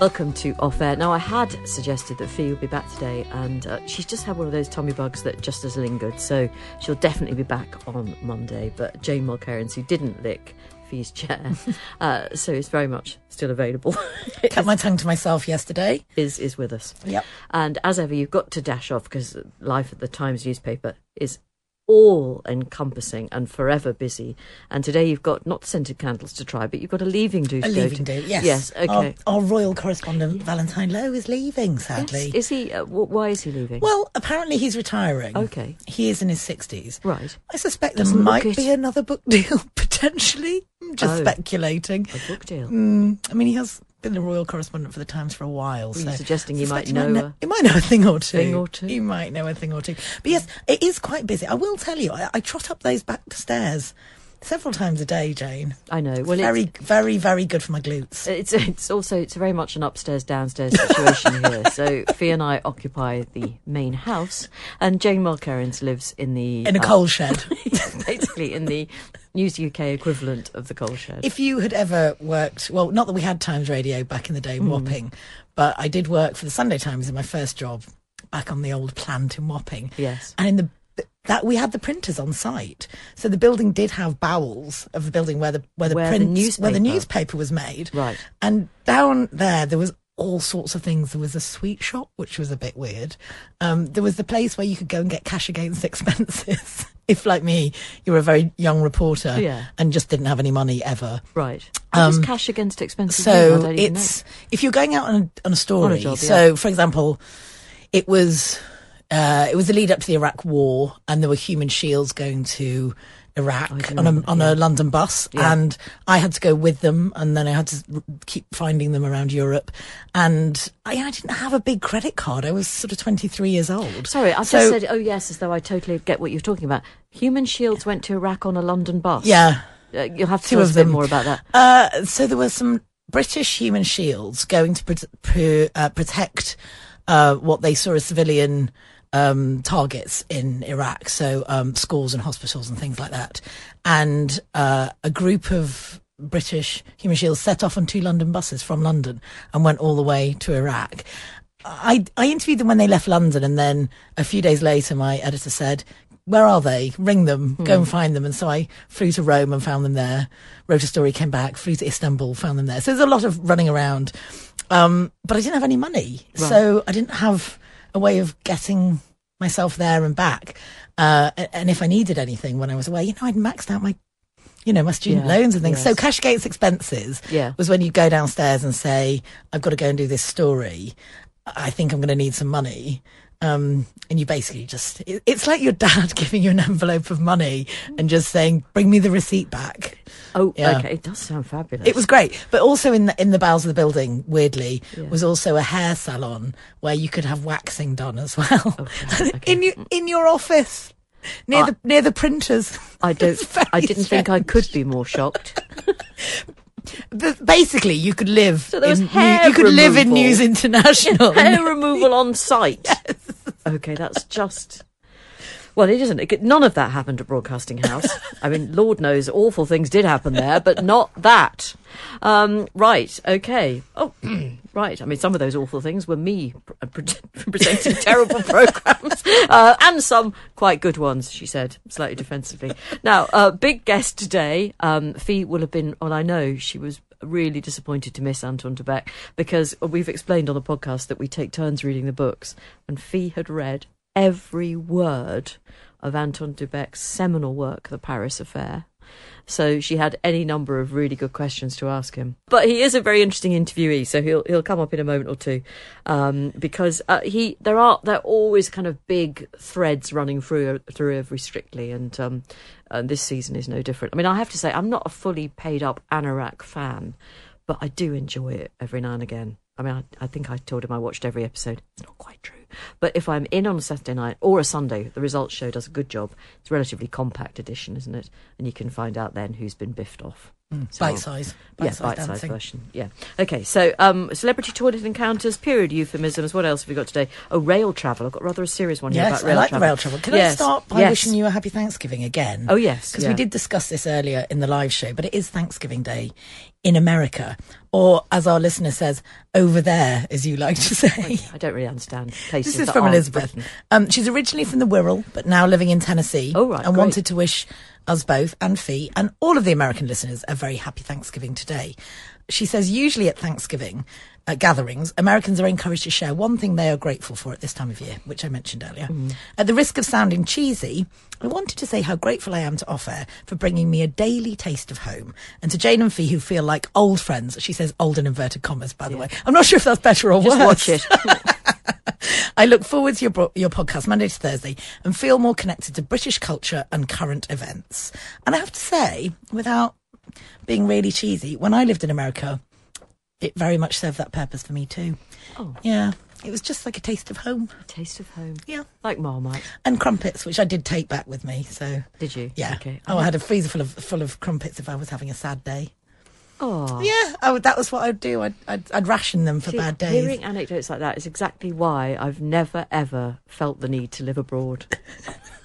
Welcome to Off Air. Now, I had suggested that Fi would be back today, and uh, she's just had one of those tummy bugs that just has lingered, so she'll definitely be back on Monday. But Jane Mulkerrins, who didn't lick Fi's chair, uh, so is very much still available, Kept my tongue to myself yesterday. is is with us. Yep. And as ever, you've got to dash off because life at the Times newspaper is all encompassing and forever busy. And today you've got not scented candles to try, but you've got a leaving do. A leaving do, yes. Yes, okay. Our, our royal correspondent, Valentine Low, is leaving, sadly. Yes. Is he? Uh, wh- why is he leaving? Well, apparently he's retiring. Okay. He is in his 60s. right. I suspect there Doesn't might be another book deal, potentially. I'm just Oh. speculating. A book deal. Mm, I mean, he has been a royal correspondent for the Times for a while. You so suggesting he might know a- he might know a thing or two. Thing or two? He might know a thing or two. But yes, it is quite busy. I will tell you, I, I trot up those back stairs several times a day, Jane. I know. Well, very, it's, very, very good for my glutes. it's it's also it's very much an upstairs downstairs situation here. So Fi and I occupy the main house, and Jane Mulkerrins lives in the in a uh, coal shed. basically in the News UK equivalent of the coal shed. if you had ever worked, well, not that we had Times Radio back in the day, Hmm. Wapping, but I did work for the Sunday Times in my first job back on the old plant in Wapping. Yes. And in the that we had the printers on site, so the building did have bowels of the building where the where the Where the prints where the newspaper- newspaper was made. Right. And down there, there was all sorts of things. There was a sweet shop, which was a bit weird. Um, there was the place where you could go and get cash against expenses. if, like me, you were a very young reporter Yeah. and just didn't have any money ever. Right. Um, cash against expenses So it's if you're going out on a, on a story. job, So, for example, it was uh, it was the lead up to the Iraq War, and there were human shields going to Iraq do on a on yeah. a London bus, Yeah. and I had to go with them, and then I had to keep finding them around Europe, and I, I didn't have a big credit card. I was sort of 23 years old. Sorry, I So- just said, oh yes, as though I totally get what you're talking about. Human Shields went to Iraq on a London bus. Yeah. Uh, you'll have to Two tell us a bit more about that. Uh, so there were some British human shields going to uh, protect uh, what they saw as civilian um, targets in Iraq, so um, schools and hospitals and things like that. And uh, a group of British human shields set off on two London buses from London and went all the way to Iraq. I, I interviewed them when they left London, and then a few days later, my editor said, Where are they? Ring them, go and find them. And so I flew to Rome and found them there. Wrote a story, came back, flew to Istanbul, found them there. So there's a lot of running around. Um, but I didn't have any money. So I didn't have a way of getting myself there and back. Uh, and if I needed anything when I was away, you know, I'd maxed out my you know, my student Yeah, loans and things. So yes. cash against expenses Yeah. was when you go downstairs and say, I've got to go and do this story. I think I'm going to need some money. Um, and you basically just, it, it's like your dad giving you an envelope of money and just saying, bring me the receipt back. Oh, Yeah. okay. It does sound fabulous. It was great. But also in the, in the bowels of the building, weirdly, Yeah. was also a hair salon where you could have waxing done as well. Okay, okay. in your, in your office. Near I- the near the printers. I don't. I didn't think I could be more shocked. Basically, you could live. So there was in, hair you could live in. News International. Hair removal on site. Okay, that's just. Well, it isn't. It, none of that happened at Broadcasting House. I mean, Lord knows awful things did happen there, but not that. Um, right. Okay. Oh, right. I mean, some of those awful things were me pre- presenting terrible programs, uh, and some quite good ones. She said slightly defensively. Now, uh, big guest today. Um, Fi will have been. Well, I know she was really disappointed to miss Anton Du Beke because we've explained on the podcast that we take turns reading the books, and Fi had read every word of Anton Du Beke's seminal work, The Paris Affair. So she had any number of really good questions to ask him. But he is a very interesting interviewee, so he'll he'll come up in a moment or two, um, because uh, he there are there are always kind of big threads running through through every Strictly, and um, and this season is no different. I mean, I have to say, I'm not a fully paid up Anorak fan, but I do enjoy it every now and again. I mean, I, I think I told him I watched every episode. It's not quite true. But if I'm in on a Saturday night or a Sunday, the results show does a good job. It's a relatively compact edition, isn't it? And you can find out then who's been biffed off. So- Bite size. yeah, Bite size bite-sized dancing. version. Yeah. Okay, so um, celebrity toilet encounters, period euphemisms. What else have we got today? Oh, rail travel. I've got rather a serious one here Yes, about I rail like travel. the rail travel. Can Yes, I start by yes. wishing you a happy Thanksgiving again? Oh, yes, because yeah. we did discuss this earlier in the live show, but it is Thanksgiving Day in America, or as our listener says, over there, as you like to say. I don't really understand places This is from Elizabeth. Um, she's originally from the Wirral, but now living in Tennessee. Oh, right, And great. wanted to wish us both and Fi and all of the American listeners a very happy Thanksgiving today. She says usually at Thanksgiving uh, gatherings, Americans are encouraged to share one thing they are grateful for at this time of year, which I mentioned earlier. Mm. At the risk of sounding cheesy, I wanted to say how grateful I am to offer for bringing me a daily taste of home. And to Jane and Fi, who feel like old friends, she says old in inverted commas, by the way. I'm not sure if that's better or Just worse. watch it. I look forward to your bro- your podcast Monday to Thursday and feel more connected to British culture and current events. And I have to say, without being really cheesy, when I lived in America, it very much served that purpose for me too. Oh. Yeah, it was just like a taste of home. A Taste of home. Yeah, Like Marmite. and crumpets, which I did take back with me. So Did you? yeah, Okay. oh, I uh-huh. had a freezer full of full of crumpets if I was having a sad day. Oh. Yeah, I would, that was what I'd do. I'd, I'd, I'd ration them for See, bad days. Hearing anecdotes like that is exactly why I've never ever felt the need to live abroad.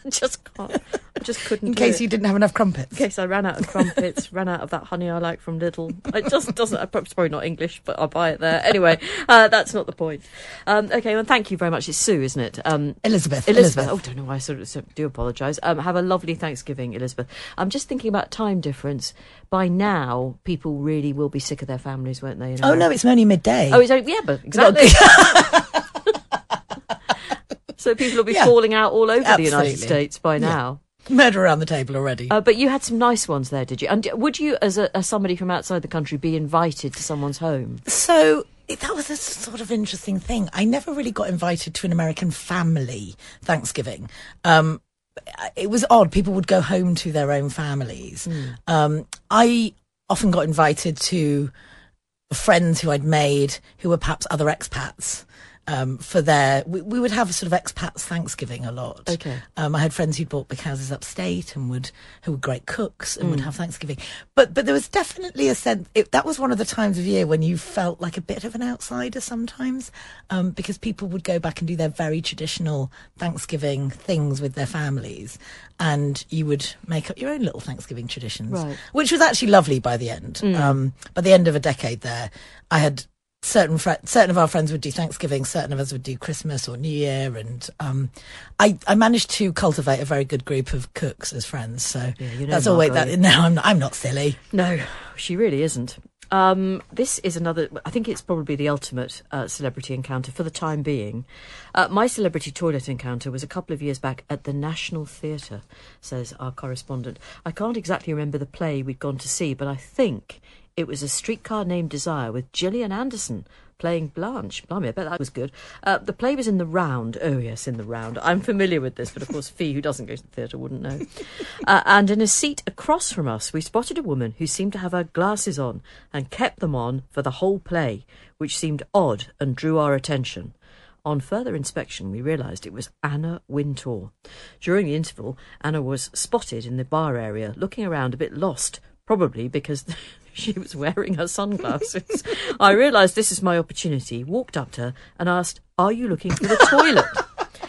Just can't. I just couldn't. in case it. you didn't have enough crumpets. In case I ran out of crumpets, ran out of that honey I like from Lidl. It just doesn't. It's probably not English, but I'll buy it there anyway. Uh, that's not the point. Um, okay, well, thank you very much. It's Sue, isn't it? Um, Elizabeth. Elizabeth. Oh, don't know why I sort of do apologise. Um, have a lovely Thanksgiving, Elizabeth. I'm just thinking about time difference. By now, people really will be sick of their families, won't they? in Oh no, it's only midday. Oh, it's only, yeah, but exactly. so people will be Yeah. falling out all over the United States by now. Murder around the table already. Uh, but you had some nice ones there, did you? And would you, as, a, as somebody from outside the country, be invited to someone's home? so that was a sort of interesting thing. I never really got invited to an American family Thanksgiving. Um, it was odd. People would go home to their own families. Um, I often got invited to friends who I'd made who were perhaps other expats. Um, for their, we, we would have a sort of expats Thanksgiving a lot. Okay. Um, I had friends who'd bought big houses upstate and would, who were great cooks and would have Thanksgiving. But, but there was definitely a sense, it, that was one of the times of year when you felt like a bit of an outsider sometimes, um, because people would go back and do their very traditional Thanksgiving things with their families. And you would make up your own little Thanksgiving traditions, Right. which was actually lovely by the end. Um, by the end of a decade there, I had certain fri certain of our friends would do Thanksgiving, certain of us would do Christmas or New Year, and um, I I managed to cultivate a very good group of cooks as friends. So Yeah, you know that's always that. No, I'm not, I'm not silly. No, she really isn't. Um, this is another. I think it's probably the ultimate uh, celebrity encounter for the time being. Uh, my celebrity toilet encounter was a couple of years back at the National Theatre, says our correspondent. I can't exactly remember the play we'd gone to see, but I think it was a streetcar named Desire with Gillian Anderson playing Blanche. Blimey, I bet that was good. Uh, the play was in the round. Oh, yes, in the round. I'm familiar with this, but of course, Fi, who doesn't go to the theatre, wouldn't know. Uh, and in a seat across from us, we spotted a woman who seemed to have her glasses on and kept them on for the whole play, which seemed odd and drew our attention. On further inspection, we realised it was Anna Wintour. During the interval, Anna was spotted in the bar area, looking around a bit lost, probably because she was wearing her sunglasses. I realised this is my opportunity, walked up to her and asked, Are you looking for the toilet?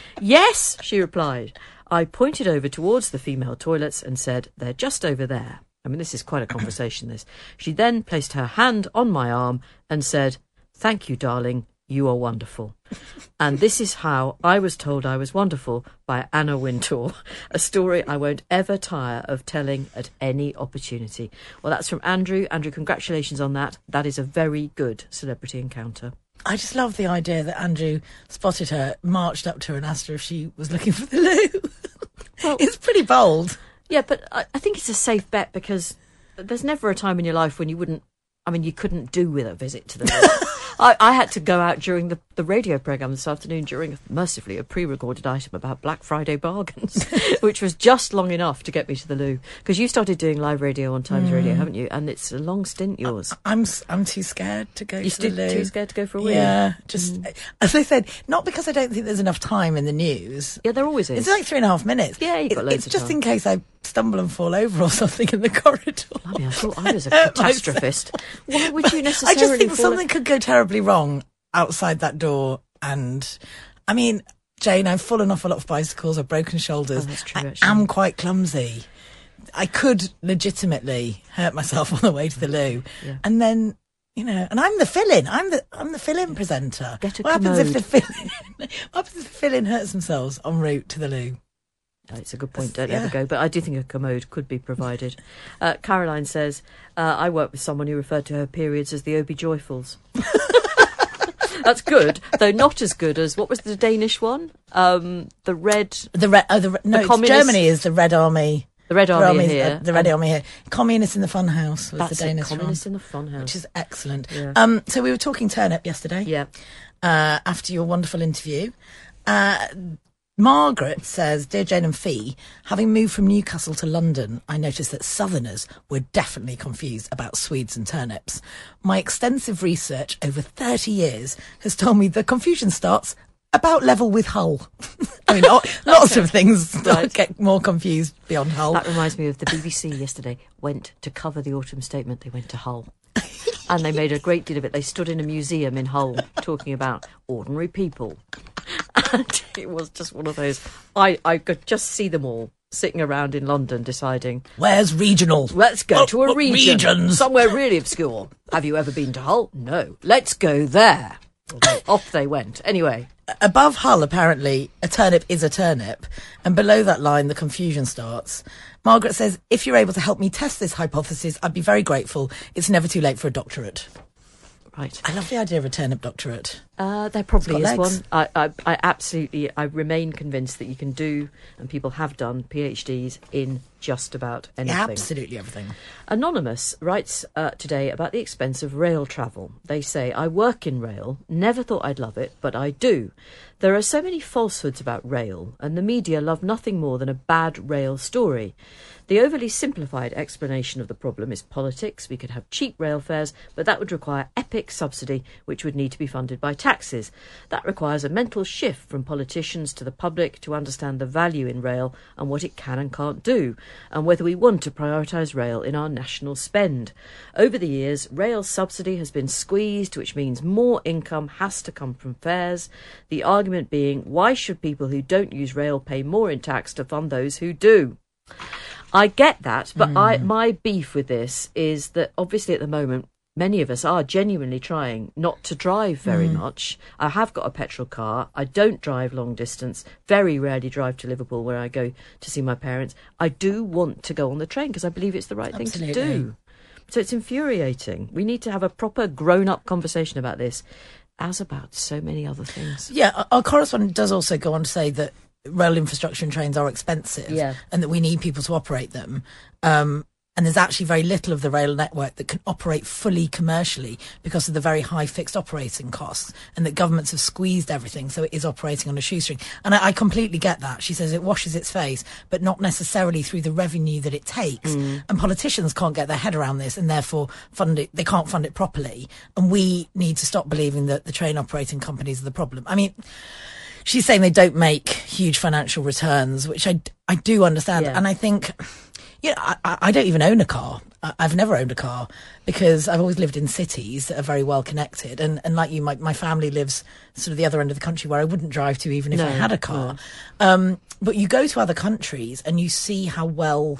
yes, she replied. I pointed over towards the female toilets and said, They're just over there. I mean, this is quite a conversation, this. She then placed her hand on my arm and said, Thank you, darling. You are wonderful. And this is how I was told I was wonderful by Anna Wintour, a story I won't ever tire of telling at any opportunity. Well, that's from Andrew. Andrew, congratulations on that. That is a very good celebrity encounter. I just love the idea that Andrew spotted her, marched up to her, and asked her if she was looking for the loo. it's pretty bold. Yeah, but I, I think it's a safe bet because there's never a time in your life when you wouldn't. I mean, you couldn't do with a visit to the loo. I, I had to go out during the, the radio programme this afternoon during, mercifully, a pre recorded item about Black Friday bargains, which was just long enough to get me to the loo. Because you started doing live radio on Times Radio, Mm. haven't you? And it's a long stint, yours. I'm s- I'm too scared to go You're to the loo. too scared to go for a wee? Yeah, just as I said, not because I don't think there's enough time in the news. Yeah, there always is. It's like three and a half minutes. Yeah, you've got It- loads It's just time. in case I stumble and fall over or something in the corridor. I I thought I was a catastrophist. Why would you necessarily? I just think something could go terribly wrong outside that door. And I mean, Jane, I've fallen off a lot of bicycles. I've broken shoulders. Oh, that's true, I actually. am quite clumsy. I could legitimately hurt myself on the way to the loo, Yeah. and then. You know, and I'm the fill-in. I'm the I'm the fill-in presenter. What happens if the fill-in? what happens if the fill-in hurts themselves en route to the loo? Oh, it's a good point. Don't Yeah. ever go. But I do think a commode could be provided. Uh, Caroline says, uh, I worked with someone who referred to her periods as the Obi Joyfuls. That's good, though not as good as what was the Danish one? Um, the Red, The red, oh, the re- no, it's Germany is the Red Army. the Red Army here. uh, the Red and Army here. Communists in the Funhouse was the Danish it, one, in the Funhouse. which is excellent. Yeah. Um, so we were talking turnip yesterday. yeah. uh, after your wonderful interview. Uh, Margaret says, Dear Jane and Fi, having moved from Newcastle to London, I noticed that Southerners were definitely confused about Swedes and turnips. My extensive research over 30 years has told me the confusion starts about level with Hull. I mean, lots of things Right. get more confused beyond Hull. That reminds me of the BBC yesterday went to cover the autumn statement. They went to Hull. and they made a great deal of it. They stood in a museum in Hull talking about ordinary people. And it was just one of those. I, I could just see them all sitting around in London deciding, Where's regional? let's go Oh, to a region. regions. Somewhere really obscure. Have you ever been to Hull? No. Let's go there. Off they went. Anyway, above Hull, apparently, a turnip is a turnip, and below that line, the confusion starts. Margaret says, if you're able to help me test this hypothesis, I'd be very grateful. It's never too late for a doctorate. Right. I love the idea of a turnip doctorate. Uh, there probably is legs. one. I, I, I absolutely, I remain convinced that you can do, and people have done PhDs in just about anything. Absolutely everything. Anonymous writes uh, today about the expense of rail travel. They say, I work in rail, never thought I'd love it, but I do. There are so many falsehoods about rail, and the media love nothing more than a bad rail story. The overly simplified explanation of the problem is politics. We could have cheap rail fares, but that would require epic subsidy, which would need to be funded by taxes. That requires a mental shift from politicians to the public to understand the value in rail and what it can and can't do, and whether we want to prioritise rail in our national spend. Over the years, rail subsidy has been squeezed, which means more income has to come from fares. The argument being, why should people who don't use rail pay more in tax to fund those who do? I get that, but I mm. my beef with this is that obviously at the moment many of us are genuinely trying not to drive very mm. much. I have got a petrol car. I don't drive long distance. Very rarely drive to Liverpool where I go to see my parents. I do want to go on the train because I believe it's the right thing to do. So it's infuriating. We need to have a proper grown-up conversation about this as about so many other things. Yeah, our- our correspondent does also go on to say that rail infrastructure and trains are expensive Yeah. and that we need people to operate them. Um, and there's actually very little of the rail network that can operate fully commercially because of the very high fixed operating costs and that governments have squeezed everything so it is operating on a shoestring. And I, I completely get that. She says it washes its face, but not necessarily through the revenue that it takes. And politicians can't get their head around this and therefore fund it, they can't fund it properly. And we need to stop believing that the train operating companies are the problem. I mean, she's saying they don't make huge financial returns, which I, I do understand. Yeah. And I think, you know, I, I- don't even own a car. I've never owned a car because I've always lived in cities that are very well connected. And, and like you, my, my family lives sort of the other end of the country where I wouldn't drive to even if I had a car. Um, but you go to other countries and you see how well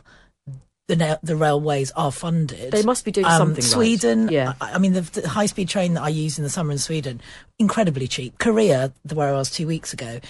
the the railways are funded. They must be doing something right. Sweden, Yeah. I, I mean, the, the high speed train that I used in the summer in Sweden, incredibly cheap. Korea, the- where I was two weeks ago,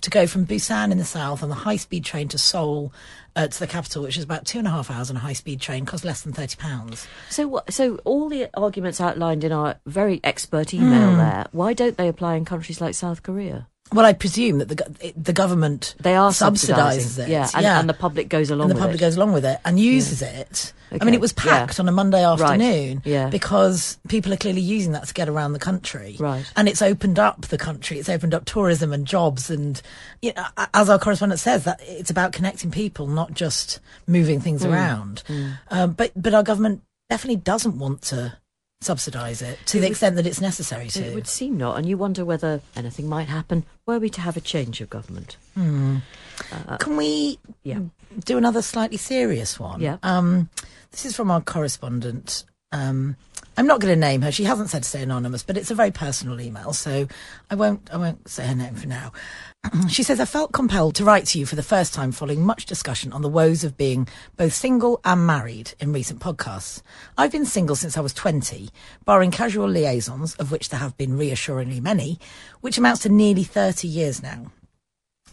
to go from Busan in the south on the high speed train to Seoul. Uh, to the capital, which is about two and a half hours on a high speed train, costs less than thirty pounds. So, what, so all the arguments outlined in our very expert email Hmm. there, why don't they apply in countries like South Korea? Well, I presume that the the government They are subsidises it, yeah, and, and the public goes along and the with public it. goes along with it and uses it. I mean, it was yeah. packed on a Monday afternoon yeah. because people are clearly using that to get around the country. Right. And it's opened up the country. It's opened up tourism and jobs. And you know, as our correspondent says, that it's about connecting people, not just moving things Hmm. around. Um, but but our government definitely doesn't want to subsidise it to the extent that it's necessary to. It would seem not, and you wonder whether anything might happen were we to have a change of government. Can we Yeah. do another slightly serious one? Yeah. Um, this is from our correspondent. Um, I'm not going to name her. She hasn't said to stay anonymous, but it's a very personal email, so I won't. I won't say her name for now. she says, "I felt compelled to write to you for the first time, following much discussion on the woes of being both single and married in recent podcasts. I've been single since I was 20, barring casual liaisons, of which there have been reassuringly many, which amounts to nearly 30 years now."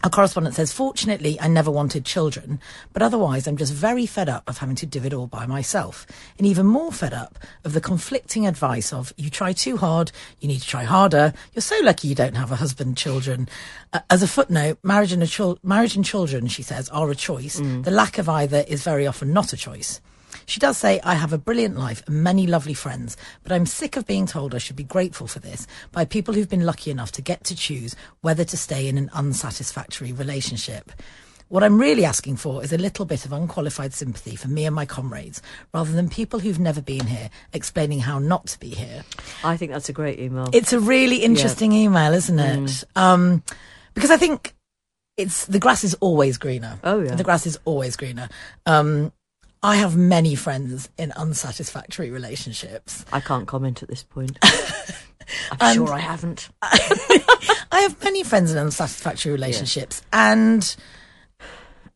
Our correspondent says, Fortunately, I never wanted children, but otherwise, I'm just very fed up of having to do it all by myself. And even more fed up of the conflicting advice of, you try too hard, you need to try harder, you're so lucky you don't have a husband, children. Uh, as a footnote, marriage and, a chil- marriage and children, she says, are a choice. The lack of either is very often not a choice. She does say, I have a brilliant life and many lovely friends, but I'm sick of being told I should be grateful for this by people who've been lucky enough to get to choose whether to stay in an unsatisfactory relationship. What I'm really asking for is a little bit of unqualified sympathy for me and my comrades, rather than people who've never been here explaining how not to be here. I think that's a great email. It's a really interesting email, isn't Mm. it? Um, because I think it's the grass is always greener. Oh, yeah. the grass is always greener. Um, I have many friends in unsatisfactory relationships. I can't comment at this point. I'm sure I haven't. I have many friends in unsatisfactory relationships, and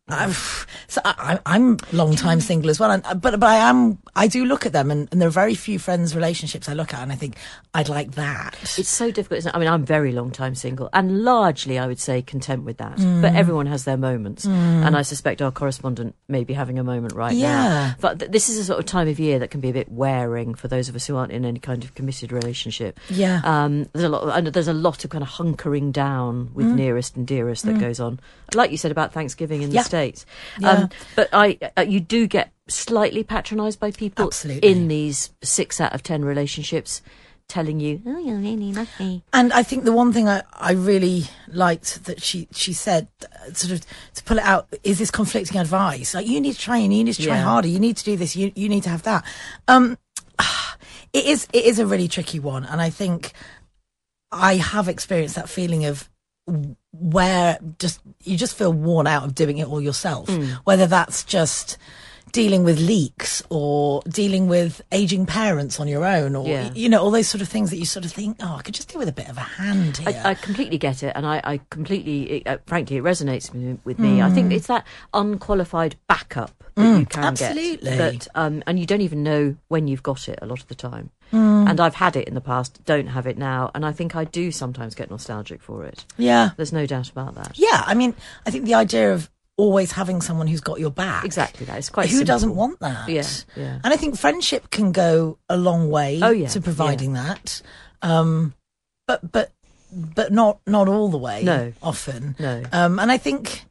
I've, so I, I'm long time single as well. And, but but I am I do look at them, and, and there are very few friends relationships I look at, and I think I'd like that. It's so difficult. Isn't it? I mean, I'm very long time single, and largely, I would say, content with that. Mm. But everyone has their moments, and I suspect our correspondent may be having a moment right Yeah. now. But th- this is a sort of time of year that can be a bit wearing for those of us who aren't in any kind of committed relationship. Yeah. Um, there's a lot. And there's a lot of kind of hunkering down with Mm. nearest and dearest that goes on, like you said about Thanksgiving in Yeah. the states. Yeah. Um, but I, uh, you do get slightly patronised by people Absolutely. in these six out of ten relationships telling you, "Oh, you're really lucky." And I think the one thing I, I really liked that she she said, uh, sort of to pull it out, is this conflicting advice. Like you need to try and you need to try Yeah. harder. You need to do this. You you need to have that. Um, it is it is a really tricky one, and I think I have experienced that feeling of where just you just feel worn out of doing it all yourself. Whether that's just dealing with leaks or dealing with aging parents on your own or Yeah. you know all those sort of things that you sort of think oh i could just do with a bit of a hand here I, I completely get it, and I, I completely, it, uh, frankly, it resonates with, me. I think it's that unqualified backup that you can absolutely. get, that, um, and you don't even know when you've got it a lot of the time. Hmm. And I've had it in the past, don't have it now, and I think I do sometimes get nostalgic for it. yeah There's no doubt about that. yeah i mean i think the idea of always having someone who's got your back Exactly, that is quite. who simple. doesn't want that Yeah, yeah. and i think friendship can go a long way Oh, yeah, to providing that um but but but not not all the way No. often No. um and i think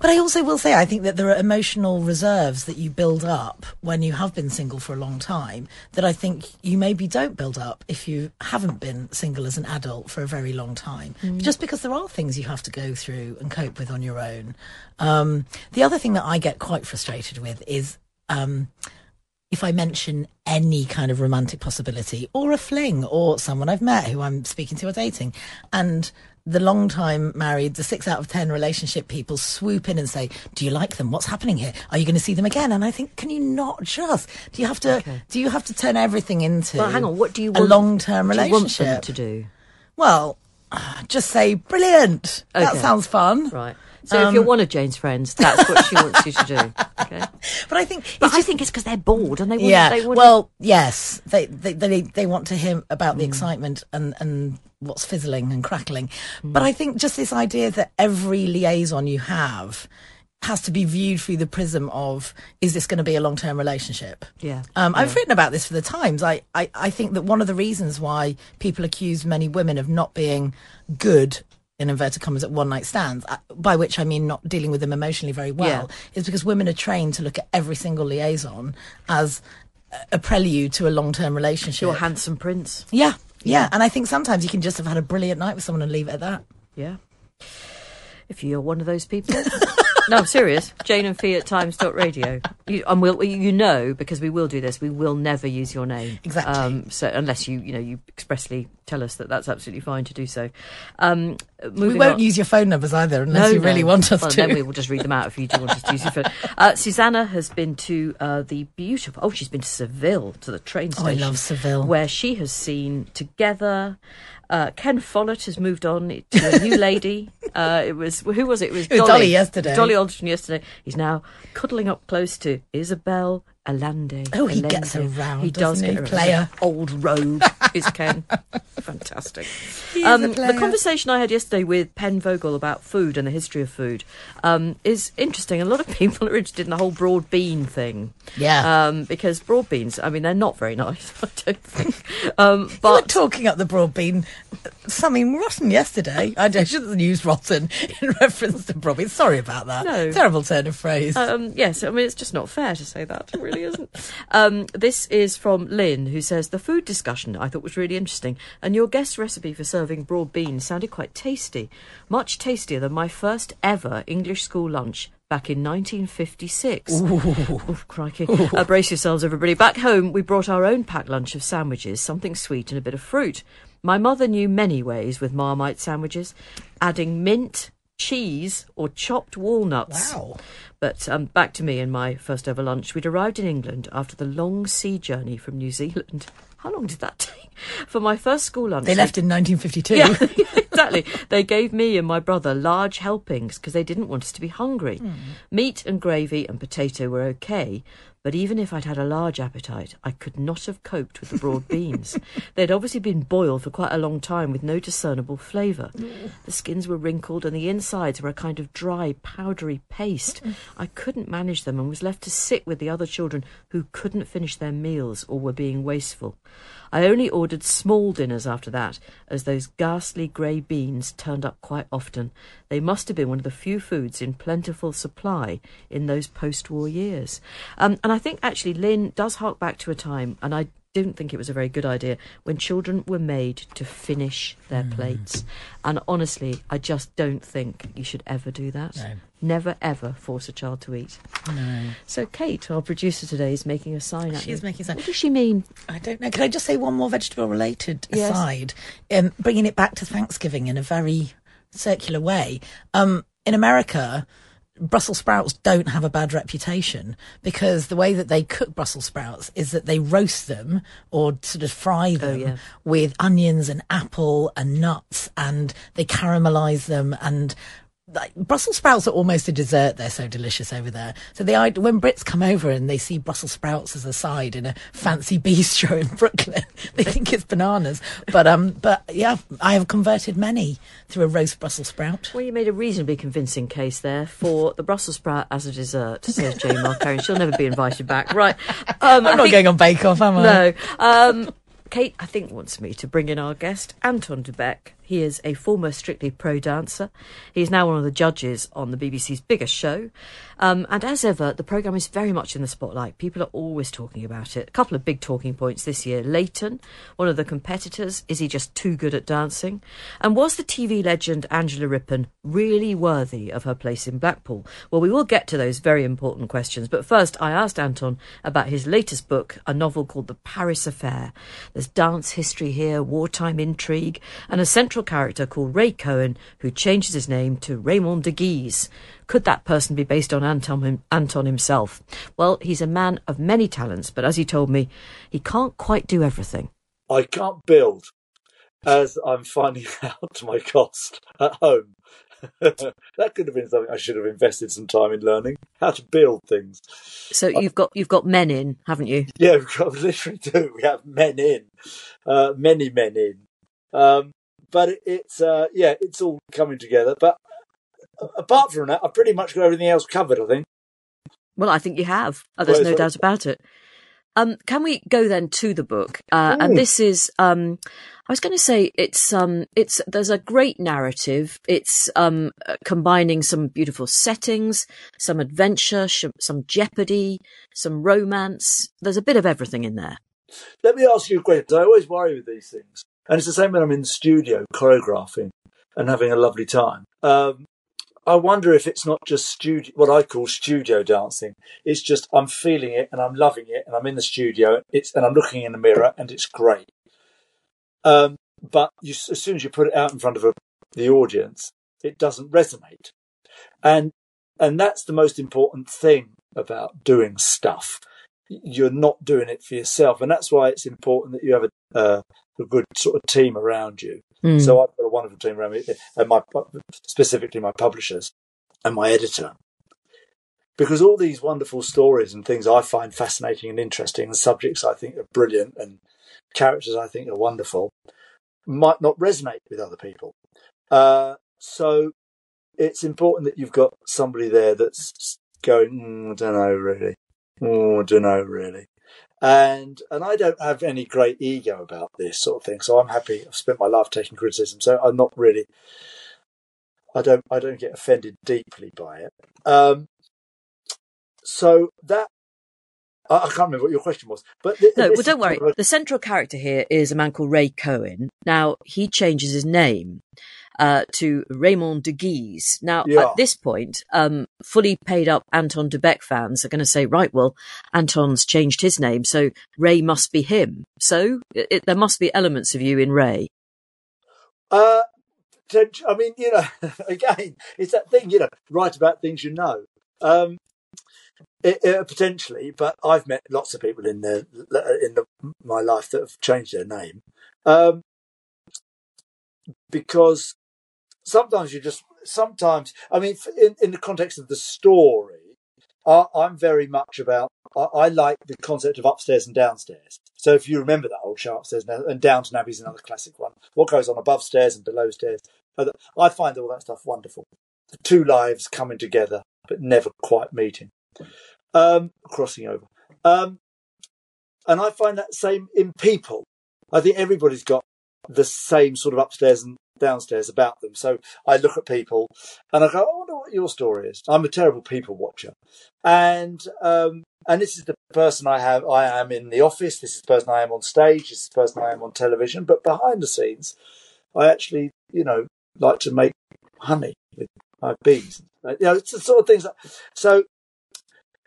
but I also will say, I think that there are emotional reserves that you build up when you have been single for a long time that I think you maybe don't build up if you haven't been single as an adult for a very long time. Just because there are things you have to go through and cope with on your own. Um, the other thing that I get quite frustrated with is um, if I mention any kind of romantic possibility or a fling or someone I've met who I'm speaking to or dating, and the long time married, the six out of ten relationship people swoop in and say, "Do you like them? What's happening here? Are you going to see them again?" And I think, can you not just? Do you have to? Okay. Do you have to turn everything into? Well, hang on. What do you want? a long term what do you want them relationship to do? Well, just say brilliant. That sounds fun. Right. So if you're one of Jane's friends, that's what she wants you to do. Okay. But I think But it's I think it's because they're bored and they want. yeah. They well, yes, they, they they they want to hear about Mm. the excitement and and what's fizzling and crackling. Mm. But I think just this idea that every liaison you have has to be viewed through the prism of is this going to be a long term relationship? Yeah. Um, I've written about this for the Times. I, I, I think that one of the reasons why people accuse many women of not being good in inverted commas at one night stands, uh, by which I mean not dealing with them emotionally very well, is because women are trained to look at every single liaison as a- prelude to a long term relationship. You're a handsome prince. yeah, yeah. And I think sometimes you can just have had a brilliant night with someone and leave it at that. Yeah. If you're one of those people. no, I'm serious. Jane and Fi at times.radio. You, and we'll, you know, because we will do this, we will never use your name. Exactly. Um, so unless you, you know, you expressly tell us that that's absolutely fine to do so. Um, We won't on- use your phone numbers either unless No, you really no. want us well, to. Then we will just read them out if you do want us to use your phone. Uh, Susanna has been to uh, the beautiful. Oh, she's been to Seville to the train Oh, I love Seville. where she has seen together. Uh, Ken Follett has moved on to a new lady. Uh, it was who was it? It was It was Dolly, Dolly yesterday. Dolly Alderton yesterday. He's now cuddling up close to Isabel Allende. Oh, he Allende. gets around, He does get around. player? Old rogue is Ken. Fantastic. Um, the conversation I had yesterday with Pen Vogler about food and the history of food um, is interesting. A lot of people are interested in the whole broad bean thing. Yeah. Um, because broad beans, I mean, they're not very nice, I don't think. Um, We were but talking up the broad bean, uh, something rotten yesterday. I shouldn't use rotten in reference to broad bean. Sorry about that. No. Terrible turn of phrase. Um, yes, I mean, it's just not fair to say that. It isn't. Um, this is from Lynn, who says The food discussion I thought was really interesting, and your guest recipe for serving broad beans sounded quite tasty. Much tastier than my first ever English school lunch back in 1956. Oh, crikey. Uh, brace yourselves, everybody. Back home, we brought our own packed lunch of sandwiches, something sweet and a bit of fruit. My mother knew many ways with Marmite sandwiches, adding mint, cheese, or chopped walnuts. Wow. But um, back to me and my first ever lunch. We'd arrived in England after the long sea journey from New Zealand. How long did that take? For my first school lunch, they left in 1952. yeah, exactly. They gave me and my brother large helpings because they didn't want us to be hungry. Meat and gravy and potato were okay, but even if I'd had a large appetite, I could not have coped with the broad beans. They'd obviously been boiled for quite a long time with no discernible flavour. The skins were wrinkled and the insides were a kind of dry, powdery paste. I couldn't manage them and was left to sit with the other children who couldn't finish their meals or were being wasteful. I only ordered small dinners after that, as those ghastly grey beans turned up quite often. They must have been one of the few foods in plentiful supply in those post war years. Um, and I think actually Lynn does hark back to a time, and I don't think it was a very good idea, when children were made to finish their plates. And honestly, I just don't think you should ever do that. No. Never ever force a child to eat. No. So Kate, our producer today, is making a sign She is me. making a sign. What does she mean? I don't know. Can I just say one more vegetable related Yes. aside? Um, bringing it back to Thanksgiving in a very circular way. Um, in America, Brussels sprouts don't have a bad reputation because the way that they cook Brussels sprouts is that they roast them or sort of fry oh, them yeah. with onions and apple and nuts and they caramelize them and like Brussels sprouts are almost a dessert. They're so delicious over there. So the when Brits come over and they see Brussels sprouts as a side in a fancy bistro in Brooklyn, they think it's bananas. But um, but yeah, I have converted many through a roast Brussels sprout. Well, you made a reasonably convincing case there for the Brussels sprout as a dessert, says Jane Mulkerrins. She'll never be invited back. Right. Um, I I'm not think- going on Bake Off, am I? No. Um, Kate, I think, wants me to bring in our guest, Anton Du Beke. He is a former Strictly Pro dancer. He is now one of the judges on the BBC's biggest show. Um, and as ever, the programme is very much in the spotlight. People are always talking about it. A couple of big talking points this year. Layton, one of the competitors, is he just too good at dancing? And was the TV legend Angela Rippon really worthy of her place in Blackpool? Well, we will get to those very important questions. But first, I asked Anton about his latest book, a novel called The Paris Affair. There's dance history here, wartime intrigue, and a central character called Ray Cohen, who changes his name to Raymond de Guise. Could that person be based on Anton, Anton himself? Well, he's a man of many talents, but as he told me, he can't quite do everything. I can't build, as I'm finding out to my cost at home. that could have been something I should have invested some time in learning how to build things. So you've got you've got men in, haven't you? Yeah, we've got literally do. We have men in, uh, many men in. Um, but it's uh, yeah, it's all coming together. But apart from that, I've pretty much got everything else covered. I think. Well, I think you have. Oh, there's Well, no doubt about it. Um, can we go then to the book? Uh, and this is, um, I was going to say, it's, um, it's, there's a great narrative. It's, um, uh, combining some beautiful settings, some adventure, sh- some jeopardy, some romance. There's a bit of everything in there. Let me ask you a question. I always worry with these things, and it's the same when I'm in the studio choreographing and having a lovely time. Um, I wonder if it's not just studio, what I call studio dancing. It's just I'm feeling it and I'm loving it, and I'm in the studio. It's and I'm looking in the mirror, and it's great. Um, but you, as soon as you put it out in front of a, the audience, it doesn't resonate, and and that's the most important thing about doing stuff you're not doing it for yourself, and that's why it's important that you have a, uh, a good sort of team around you. Mm. So I've got a wonderful team around me, and my specifically my publishers and my editor, because all these wonderful stories and things I find fascinating and interesting, and subjects I think are brilliant, and characters I think are wonderful, might not resonate with other people. Uh, so it's important that you've got somebody there that's going, mm, I don't know really. Oh, I don't know really. And and I don't have any great ego about this sort of thing. So I'm happy. I've spent my life taking criticism, so I'm not really. I don't. I don't get offended deeply by it. Um, so that I, can't remember what your question was, but th- No, well, don't worry. The central character here is a man called Ray Cohen. Now, he changes his name uh, to Raymond de Guise. Now, Yeah. at this point, um, fully paid up Anton Du Beke fans are going to say, right, well, Anton's changed his name, so Ray must be him. So it, there must be elements of you in Ray. Uh, I mean, you know, again, it's that thing. You know, write about things you know. Um, it, it, potentially, but I've met lots of people in the in the, my life that have changed their name um, because sometimes you just sometimes I mean in, in the context of the story, I, I'm very much about I, I like the concept of upstairs and downstairs. So if you remember that old show upstairs and and Downton Abbey is another classic one. What goes on above stairs and below stairs? I find all that stuff wonderful. The two lives coming together but never quite meeting um, crossing over. Um, and I find that same in people. I think everybody's got the same sort of upstairs and downstairs about them. So I look at people and I go, I wonder what your story is. I'm a terrible people watcher. And, um, and this is the person I have, I am in the office. This is the person I am on stage. This is the person I am on television. But behind the scenes, I actually, you know, like to make honey with my bees. You know, it's the sort of things. That, so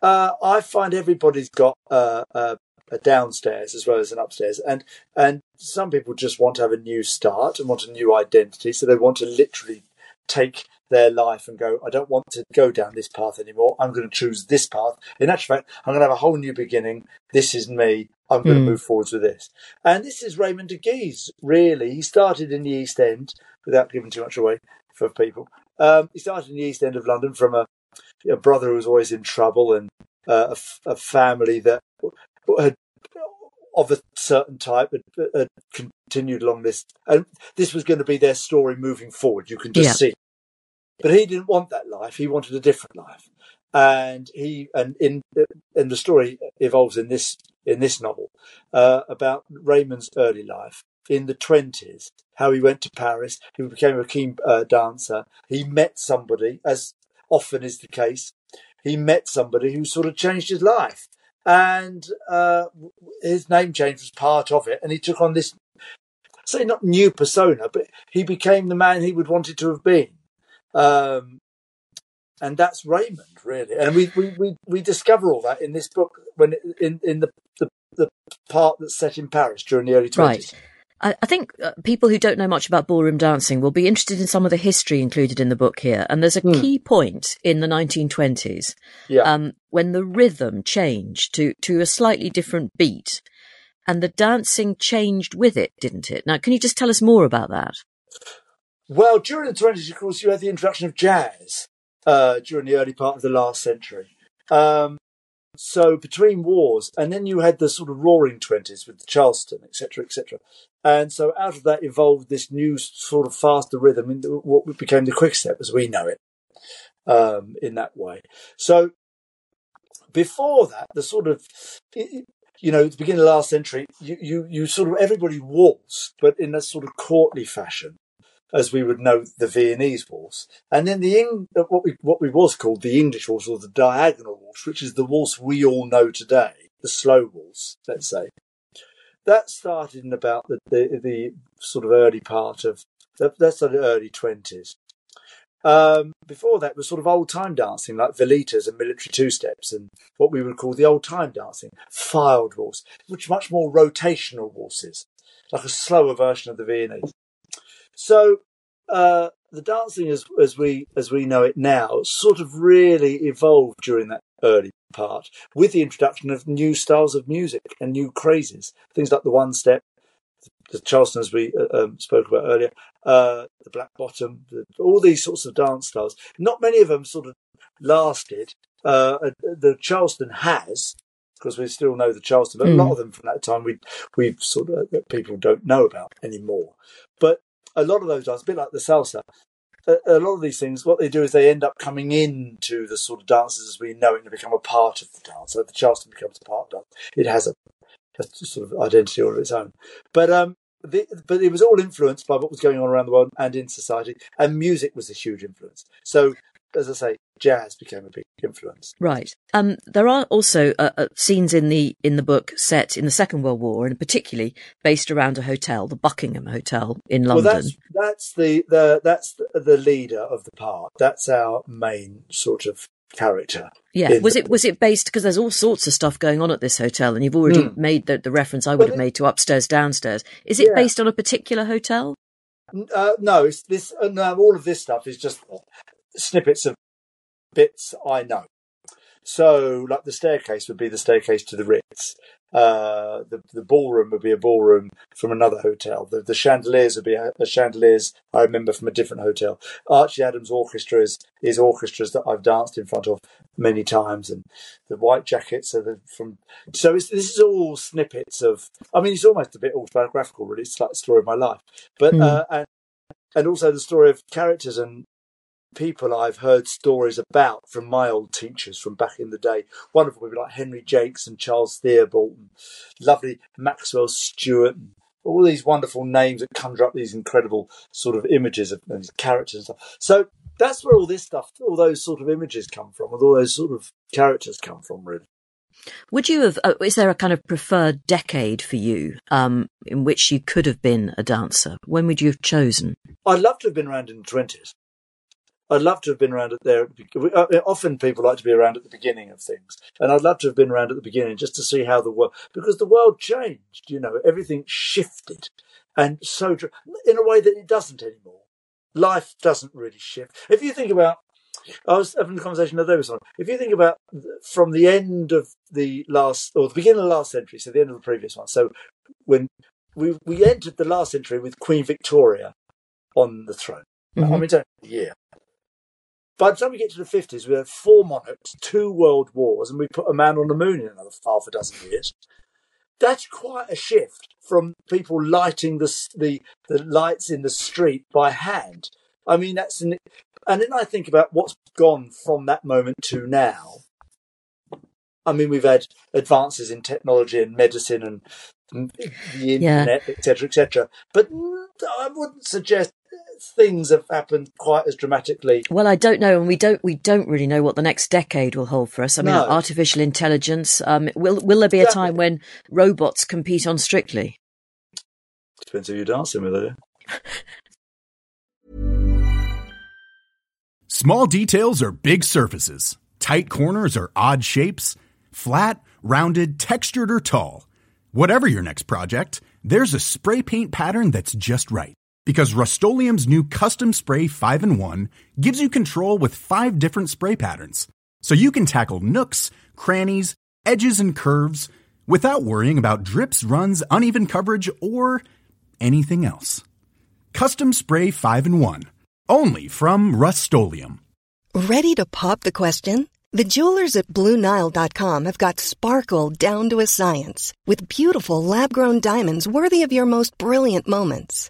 uh, I find everybody's got uh, uh, a downstairs as well as an upstairs, and and some people just want to have a new start and want a new identity, so they want to literally take their life and go. I don't want to go down this path anymore. I'm going to choose this path. In actual fact, I'm going to have a whole new beginning. This is me. I'm going Mm. to move forwards with this. And this is Raymond de Guise. Really, he started in the East End without giving too much away for people. Um, he started in the East End of London from a a brother who was always in trouble and uh, a, f- a family that had of a certain type had, had continued along this and this was going to be their story moving forward you can just Yeah. see. But he didn't want that life he wanted a different life. And he and in and the story evolves in this in this novel uh, about Raymond's early life. In the 20s how he went to Paris he became a keen uh, dancer. He met somebody as often is the case he met somebody who sort of changed his life and uh, his name change was part of it. And he took on this say not new persona but he became the man he would wanted to have been. Um, and that's Raymond really. And we, we, we, we discover all that in this book when in, in the, the the part that's set in Paris during the early 20s Right. I, I think uh, people who don't know much about ballroom dancing will be interested in some of the history included in the book here. And there's a Hmm. key point in the 1920s yeah um, when the rhythm changed to, to a slightly different beat. And the dancing changed with it, didn't it? Now, can you just tell us more about that? Well, during the 20s, of course, you had the introduction of jazz uh, during the early part of the last century. Um, so between wars, and then you had the sort of roaring 20s with the Charleston, etc., etc. And so out of that evolved this new sort of faster rhythm, in what became the quick step as we know it um, in that way. So before that, the sort of you know, at the beginning of the last century, you, you, you sort of everybody waltzed, but in a sort of courtly fashion, as we would know the Viennese waltz. And then the what we what we was called the English waltz or the diagonal waltz, which is the waltz we all know today, the slow waltz, let's say. That started in about the, the, the sort of early part of that's the early twenties. Um, before that was sort of old time dancing, like veletas and military two steps, and what we would call the old time dancing, filed waltz, which much more rotational waltzes, like a slower version of the Viennese. So uh, the dancing, as as we as we know it now, sort of really evolved during that early part with the introduction of new styles of music and new crazes, things like the one step, the Charleston, as we uh, um, spoke about earlier, uh, the Black Bottom, the, all these sorts of dance styles. Not many of them sort of lasted. Uh, uh the Charleston has, because we still know the Charleston, but mm. a lot hmm. of them from that time we we sort of uh, people don't know about anymore. A lot of those dances, a bit like the salsa, a, a, lot of these things, what they do is they end up coming into the sort of dances as we know it and become a part of the dance. So the Charleston becomes a part of it. It has a, a sort of identity all of its own. But um, the, but it was all influenced by what was going on around the world and in society, and music was a huge influence. So, as I say, jazz became a big influence. Right. Um, there are also uh, uh, scenes in the in the book set in the Second World War, and particularly based around a hotel, the Buckingham Hotel in London. Well, that's that's the, the that's the leader of the part. That's our main sort of character. Yeah, was it was it based because there's all sorts of stuff going on at this hotel, and you've already mm. made the, the reference I would well, have made to upstairs downstairs. Is it yeah. based on a particular hotel? Uh, no, it's this. Uh, no, all of this stuff is just snippets of bits I know. So, like the staircase would be the staircase to the Ritz. Uh, the the ballroom would be a ballroom from another hotel. The, the chandeliers would be a, a, chandeliers I remember from a different hotel. Archie Adams Orchestra is, is orchestras that I've danced in front of many times, and the white jackets are the, from. So this is all snippets of. I mean, it's almost a bit autobiographical, really. It's like the story of my life, but mm. uh, and and also the story of characters and people I've heard stories about from my old teachers from back in the day. One of them would be like Henry Jakes and Charles Theobald, and lovely Maxwell Stewart, and all these wonderful names that conjure up these incredible sort of images of these characters and stuff. So that's where all this stuff, all those sort of images come from, and all those sort of characters come from, really. Would you have? Uh, is there a kind of preferred decade for you um, in which you could have been a dancer? When would you have chosen? I'd love to have been around in the twenties. I'd love to have been around at there. Uh, often people like to be around at the beginning of things, and I'd love to have been around at the beginning just to see how the world, because the world changed. You know, everything shifted, and so in a way that it doesn't anymore. Life doesn't really shift. If you think about, I was having a conversation the other day with someone. If you think about from the end of the last or the beginning of the last century, so the end of the previous one. So when we we entered the last century with Queen Victoria on the throne. Mm-hmm. I mean, a year. By the time we get to the 50s, we have four monarchs, two world wars, and we put a man on the moon in another half a dozen years. That's quite a shift from people lighting the, the, the lights in the street by hand. I mean, that's an, and then I think about what's gone from that moment to now. I mean, we've had advances in technology and medicine and mm, the internet, etc., yeah. etc. Et but I wouldn't suggest things have happened quite as dramatically. Well, I don't know, and we don't we don't really know what the next decade will hold for us. I mean, no. artificial intelligence. Um, will will there be a time when robots compete on Strictly? Depends who you're dancing with, though. Small details are big surfaces. Tight corners are odd shapes. Flat, rounded, textured, or tall. Whatever your next project, there's a spray paint pattern that's just right because Rust new Custom Spray 5 and 1 gives you control with five different spray patterns. So you can tackle nooks, crannies, edges, and curves without worrying about drips, runs, uneven coverage, or anything else. Custom Spray 5 and 1. Only from Rust Ready to pop the question? The jewelers at BlueNile.com have got sparkle down to a science with beautiful lab grown diamonds worthy of your most brilliant moments.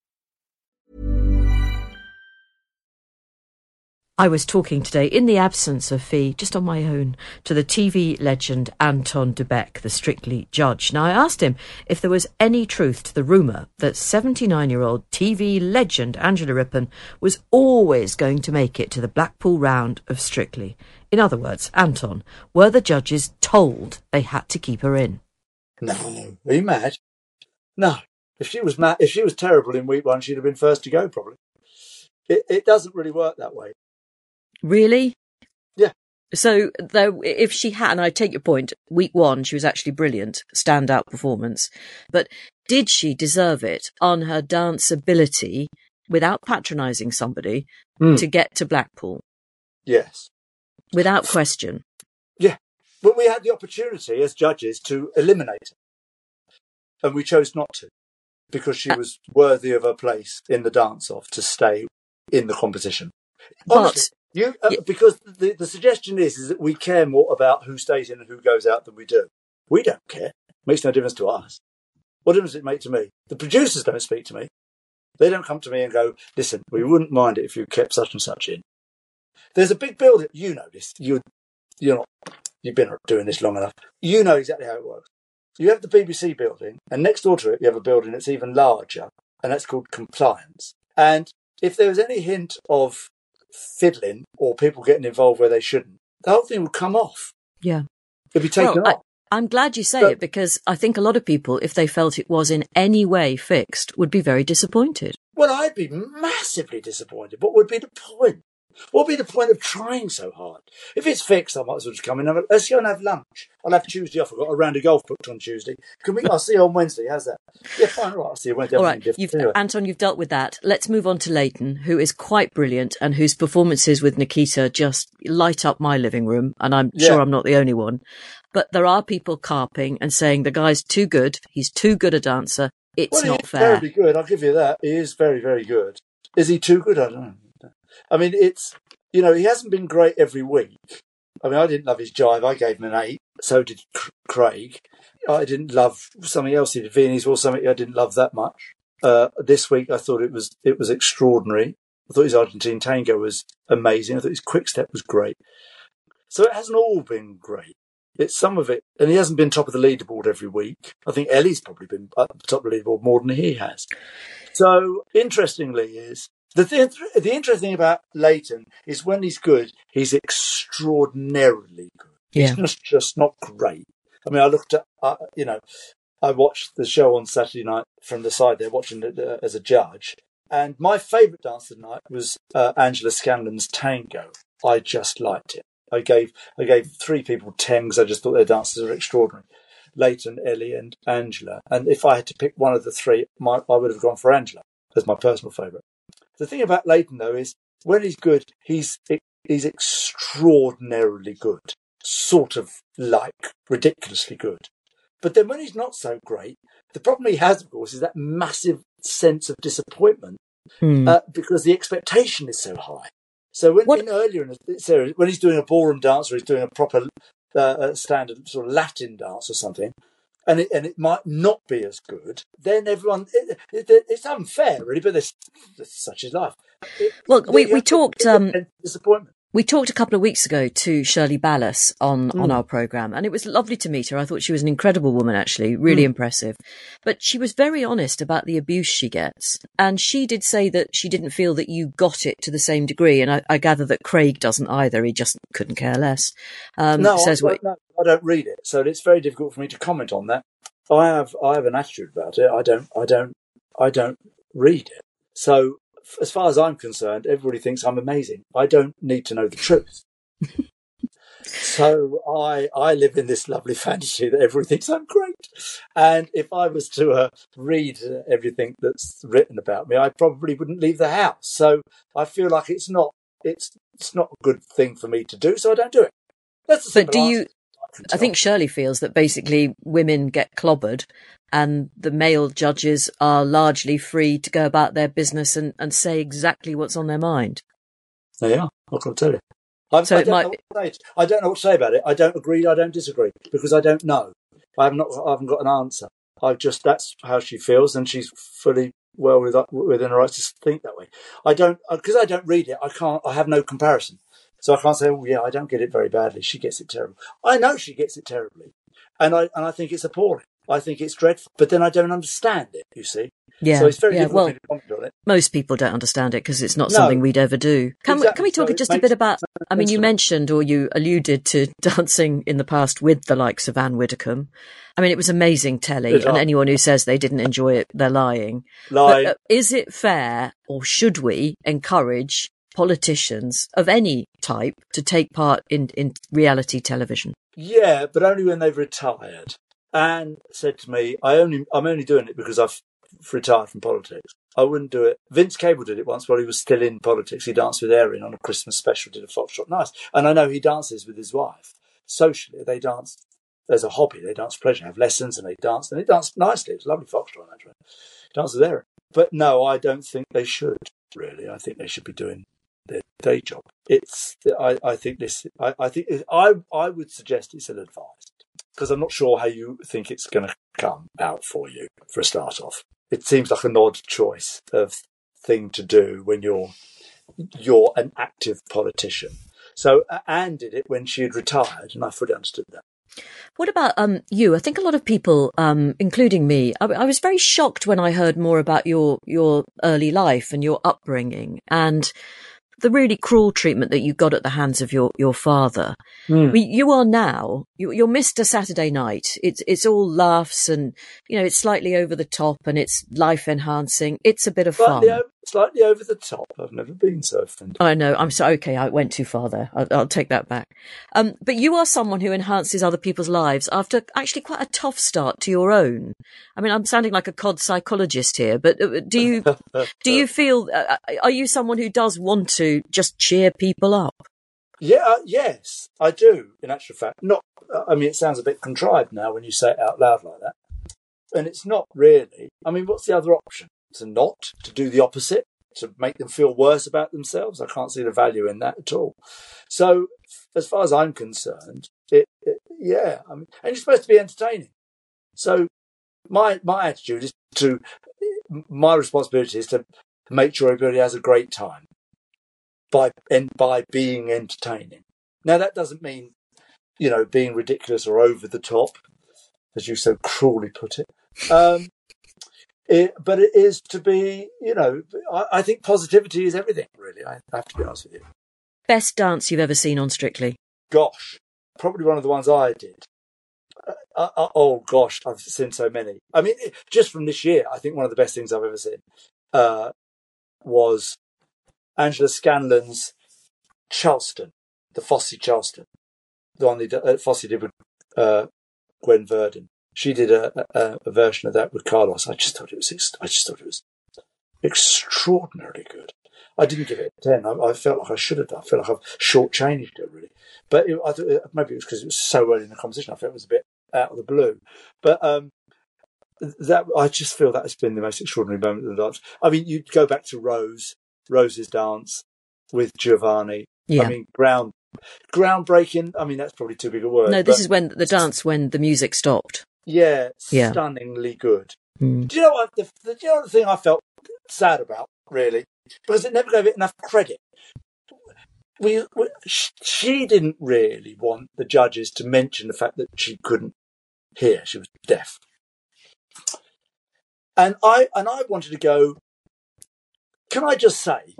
I was talking today, in the absence of Fi, just on my own, to the TV legend Anton Du Beke, the Strictly judge. Now, I asked him if there was any truth to the rumour that 79 year old TV legend Angela Rippon was always going to make it to the Blackpool round of Strictly. In other words, Anton, were the judges told they had to keep her in? No. Are you mad? No. If she was mad, if she was terrible in week one, she'd have been first to go, probably. It, it doesn't really work that way. Really? Yeah. So, though, if she had, and I take your point, week one, she was actually brilliant, standout performance. But did she deserve it on her dance ability without patronising somebody Mm. to get to Blackpool? Yes. Without question. Yeah. But we had the opportunity as judges to eliminate her. And we chose not to because she Uh, was worthy of her place in the dance off to stay in the competition. But- Honestly, you, uh, Yeah. because the, the suggestion is, is that we care more about who stays in and who goes out than we do. We don't care. Makes no difference to us. What difference does it make to me? The producers don't speak to me. They don't come to me and go, listen, we wouldn't mind it if you kept such and such in. There's a big building. You know this. You, you're not, you've been doing this long enough. You know exactly how it works. You have the BBC building, and next door to it, you have a building that's even larger, and that's called compliance. And if there was any hint of fiddling or people getting involved where they shouldn't, the whole thing would come off. Yeah. It'd be taken Well, I- off. I'm glad you say But- it because I think a lot of people, if they felt it was in any way fixed, would be very disappointed. Well, I'd be massively disappointed. What would be the point? What would be the point of trying so hard? If it's fixed, I might as well just come in. and have a- Let's go and have lunch. I'll have Tuesday off. I've got a round of golf booked on Tuesday. Can we? I'll see you on Wednesday. How's that? Yeah, fine. All right. I'll see you Wednesday. All right, you've, Anyway. Anton, you've dealt with that. Let's move on to Layton, who is quite brilliant and whose performances with Nikita just light up my living room. And I'm Yeah. sure I'm not the only one. But there are people carping and saying the guy's too good. He's too good a dancer. It's well, not he's fair. terribly good. I'll give you that. He is very, very good. Is he too good? I don't know. I mean, it's you know, he hasn't been great every week. I mean, I didn't love his jive. I gave him an eight. So did Craig. I didn't love something else he did. Viennese or something I didn't love that much. Uh, this week I thought it was it was extraordinary. I thought his Argentine tango was amazing. I thought his quick step was great. So it hasn't all been great. It's some of it, and he hasn't been top of the leaderboard every week. I think Ellie's probably been top of the leaderboard more than he has. So interestingly, is the thing, the interesting thing about Layton is when he's good, he's extraordinarily good. Yeah. He's just, just not great. I mean, I looked at, uh, you know, I watched the show on Saturday night from the side there, watching it uh, as a judge. And my favourite dance of the night was uh, Angela Scanlon's tango. I just liked it. I gave I gave three people ten because I just thought their dances were extraordinary. Layton, Ellie, and Angela. And if I had to pick one of the three, my, I would have gone for Angela as my personal favourite. The thing about Layton though is when he's good, he's he's extraordinarily good, sort of like ridiculously good. But then when he's not so great, the problem he has, of course, is that massive sense of disappointment Hmm. uh, because the expectation is so high. So when in earlier in the series, when he's doing a ballroom dance or he's doing a proper uh, uh, standard sort of Latin dance or something, and it, and it might not be as good, then everyone it, it, it's unfair, really. But this, this such is life. Well, we- we talked, um, disappointment. We talked a couple of weeks ago to Shirley Ballas on, Mm. on our programme, and it was lovely to meet her. I thought she was an incredible woman, actually, really Mm. impressive. But she was very honest about the abuse she gets. And she did say that she didn't feel that you got it to the same degree. And I, I gather that Craig doesn't either. He just couldn't care less. Um, no, says I, what, no, I don't read it, so it's very difficult for me to comment on that. I have I have an attitude about it. I don't I don't I don't read it. So as far as I'm concerned, everybody thinks I'm amazing. I don't need to know the truth. so I I live in this lovely fantasy that everybody thinks I'm great. And if I was to uh, read uh, everything that's written about me, I probably wouldn't leave the house. So I feel like it's not it's it's not a good thing for me to do. So I don't do it. That's the but do you, I think Shirley feels that basically women get clobbered and the male judges are largely free to go about their business and, and say exactly what's on their mind. There you are. What can I tell you? I, So I it don't might- know what to say. I don't know what to say about it. I don't agree. I don't disagree because I don't know. I have not. I haven't got an answer. I've just that's how she feels, and she's fully well with, within her rights to think that way. I don't uh, because I don't read it. I can't. I have no comparison, so I can't say, "Oh yeah, I don't get it very badly. She gets it terrible. I know she gets it terribly, and I and I think it's appalling. I think it's dreadful, but then I don't understand it. You see, Yeah. so it's very yeah. difficult Well, to comment on it. most people don't understand it because it's not No. something we'd ever do. Can we, can we talk So just a bit about, I mean, you mentioned or you alluded to dancing in the past with the likes of Anne Widdecombe. I mean, it was amazing telly and anyone who says they didn't enjoy it, they're lying. Like, But uh, is it fair or should we encourage politicians of any type to take part in, in reality television? Yeah, but only when they've retired. Anne said to me, "I only, I'm only doing it because I've retired from politics. I wouldn't do it." Vince Cable did it once while he was still in politics. He danced with Erin on a Christmas special, did a foxtrot, nice. And I know he dances with his wife socially. They dance as a hobby. They dance for pleasure, have lessons, and they dance, and they dance nicely. It's a lovely foxtrot actually. Dance with Erin, but no, I don't think they should. Really, I think they should be doing their day job. It's I, I think this I, I think I I would suggest it's ill advised because I'm not sure how you think it's going to come out for you for a start off. It seems like an odd choice of thing to do when you're you're an active politician. So Anne did it when she had retired, and I fully understood that. What about um you? I think a lot of people, um, including me, I, I was very shocked when I heard more about your your early life and your upbringing and the really cruel treatment that you got at the hands of your your father. Hmm. I mean, you are now you, you're Mr. Saturday Night. It's it's all laughs and you know it's slightly over the top and it's life enhancing. It's a bit of fun. Slightly, over, slightly over the top. I've never been so offended. I know. I'm so okay. I went too far there. I'll, I'll take that back. Um, but you are someone who enhances other people's lives after actually quite a tough start to your own. I mean, I'm sounding like a cod psychologist here, but uh, do you do you feel? Uh, are you someone who does want to just cheer people up? Yeah, uh, yes, I do. In actual fact, not. uh, I mean, it sounds a bit contrived now when you say it out loud like that, and it's not really. I mean, what's the other option? To not to do the opposite, to make them feel worse about themselves. I can't see the value in that at all. So, as far as I'm concerned, it, it yeah. I mean, and you're supposed to be entertaining. So, my my attitude is to my responsibility is to make sure everybody has a great time by and by being entertaining. Now that doesn't mean, you know, being ridiculous or over the top, as you so cruelly put it. Um, it but it is to be, you know, I, I think positivity is everything. Really, I have to be honest with you. Best dance you've ever seen on Strictly? Gosh, probably one of the ones I did. Uh, uh, oh gosh, I've seen so many. I mean, just from this year, I think one of the best things I've ever seen uh, was Angela Scanlon's Charleston, the Fosse Charleston, the one that uh, Fosse did with uh, Gwen Verdon. She did a, a, a version of that with Carlos. I just thought it was. ex- I just thought it was extraordinarily good. I didn't give it a ten. I, I felt like I should have done. I felt like I've shortchanged it really. But it, I thought maybe it was because it was so early in the conversation. I felt it was a bit out of the blue. But um, that I just feel that has been the most extraordinary moment of the dance. I mean, you go back to Rose, Rose's dance with Giovanni. Yeah. I mean, ground groundbreaking. I mean, that's probably too big a word. no, this is when the dance when the music stopped. Yeah, Yeah. stunningly good. Mm. Do you know what? The, the, do you know the thing I felt sad about, really? Because it never gave it enough credit. we, we she didn't really want the judges to mention the fact that she couldn't hear; she was deaf. And I and I wanted to go. Can I just say,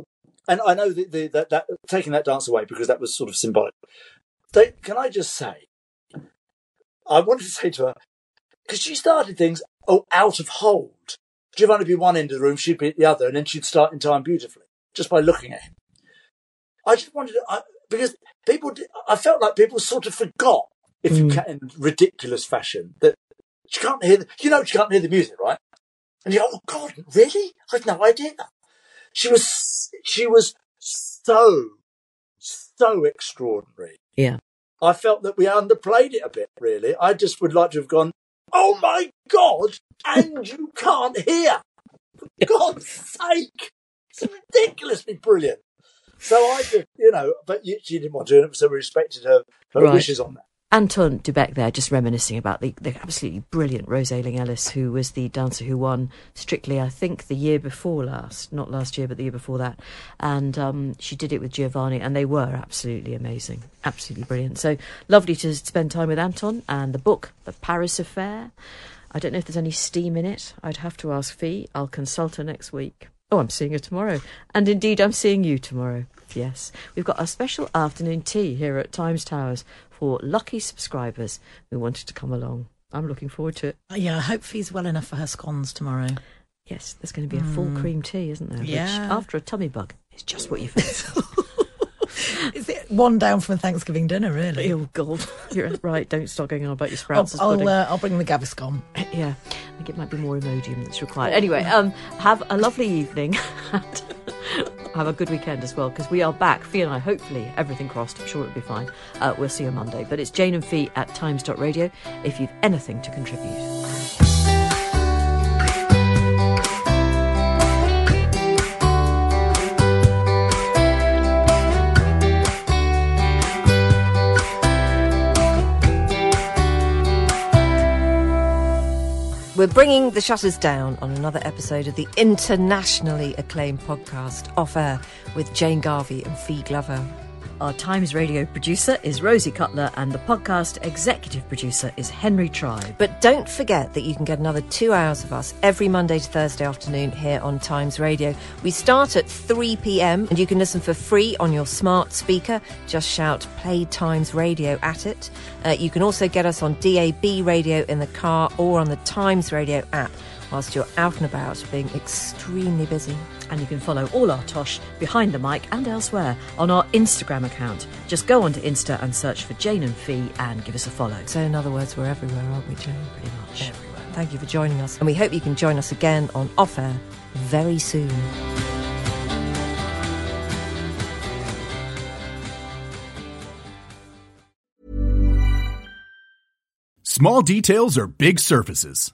and I know that, the, that, that taking that dance away because that was sort of symbolic. They, can I just say, I wanted to say to her because she started things oh out of hold. Giovanni would be one end of the room, she'd be at the other, and then she'd start in time beautifully just by looking at him. I just wanted to, I, because people, did, I felt like people sort of forgot, if you hmm. can, in ridiculous fashion, that she can't hear, the, you know, she can't hear the music, right? And you go, oh God, really? I've no idea. She was, she was so, so extraordinary. Yeah. I felt that we underplayed it a bit, really. I just would like to have gone, oh my God, and you can't hear. For God's sake. It's ridiculously brilliant. So I you know, but she didn't want to, do it, so we respected her, her Right. wishes on that. Anton Du Beke there, just reminiscing about the, the absolutely brilliant Rose Ayling-Ellis, who was the dancer who won Strictly, I think, the year before last. Not last year, but the year before that. And um, she did it with Giovanni, and they were absolutely amazing. Absolutely brilliant. So lovely to spend time with Anton and the book, The Paris Affair. I don't know if there's any steam in it. I'd have to ask Fi. I'll consult her next week. Oh, I'm seeing her tomorrow. And indeed, I'm seeing you tomorrow. Yes. We've got a special afternoon tea here at Times Towers for lucky subscribers who wanted to come along. I'm looking forward to it. Uh, Yeah, I hope he's well enough for her scones tomorrow. Yes, there's going to be a full cream tea, isn't there? Which, Yeah. after a tummy bug, is just what you fancy. Is it one down from a Thanksgiving dinner, really? oh, God. You're right. Don't start going on about your I'll, sprouts. I'll, uh, I'll bring the Gaviscon. Yeah, I think it might be more Imodium that's required. Anyway, um, have a lovely evening have a good weekend as well because we are back. Fi and I, hopefully, everything crossed. I'm sure it'll be fine. Uh, we'll see you on Monday. But it's Jane and Fi at times.radio if you've anything to contribute. We're bringing the shutters down on another episode of the internationally acclaimed podcast Off Air with Jane Garvey and Fi Glover. Our Times Radio producer is Rosie Cutler and the podcast executive producer is Henry Tribe. But don't forget that you can get another two hours of us every Monday to Thursday afternoon here on Times Radio. We start at 3 pm and you can listen for free on your smart speaker. Just shout Play Times Radio at it. Uh, you can also get us on DAB radio in the car or on the Times Radio app whilst you're out and about being extremely busy. And you can follow all our tosh behind the mic and elsewhere on our Instagram account. Just go onto Insta and search for Jane and Fi and give us a follow. So, in other words, we're everywhere, aren't we, Jane? Pretty much. Everywhere. Thank you for joining us, and we hope you can join us again on Off Air very soon. Small details are big surfaces.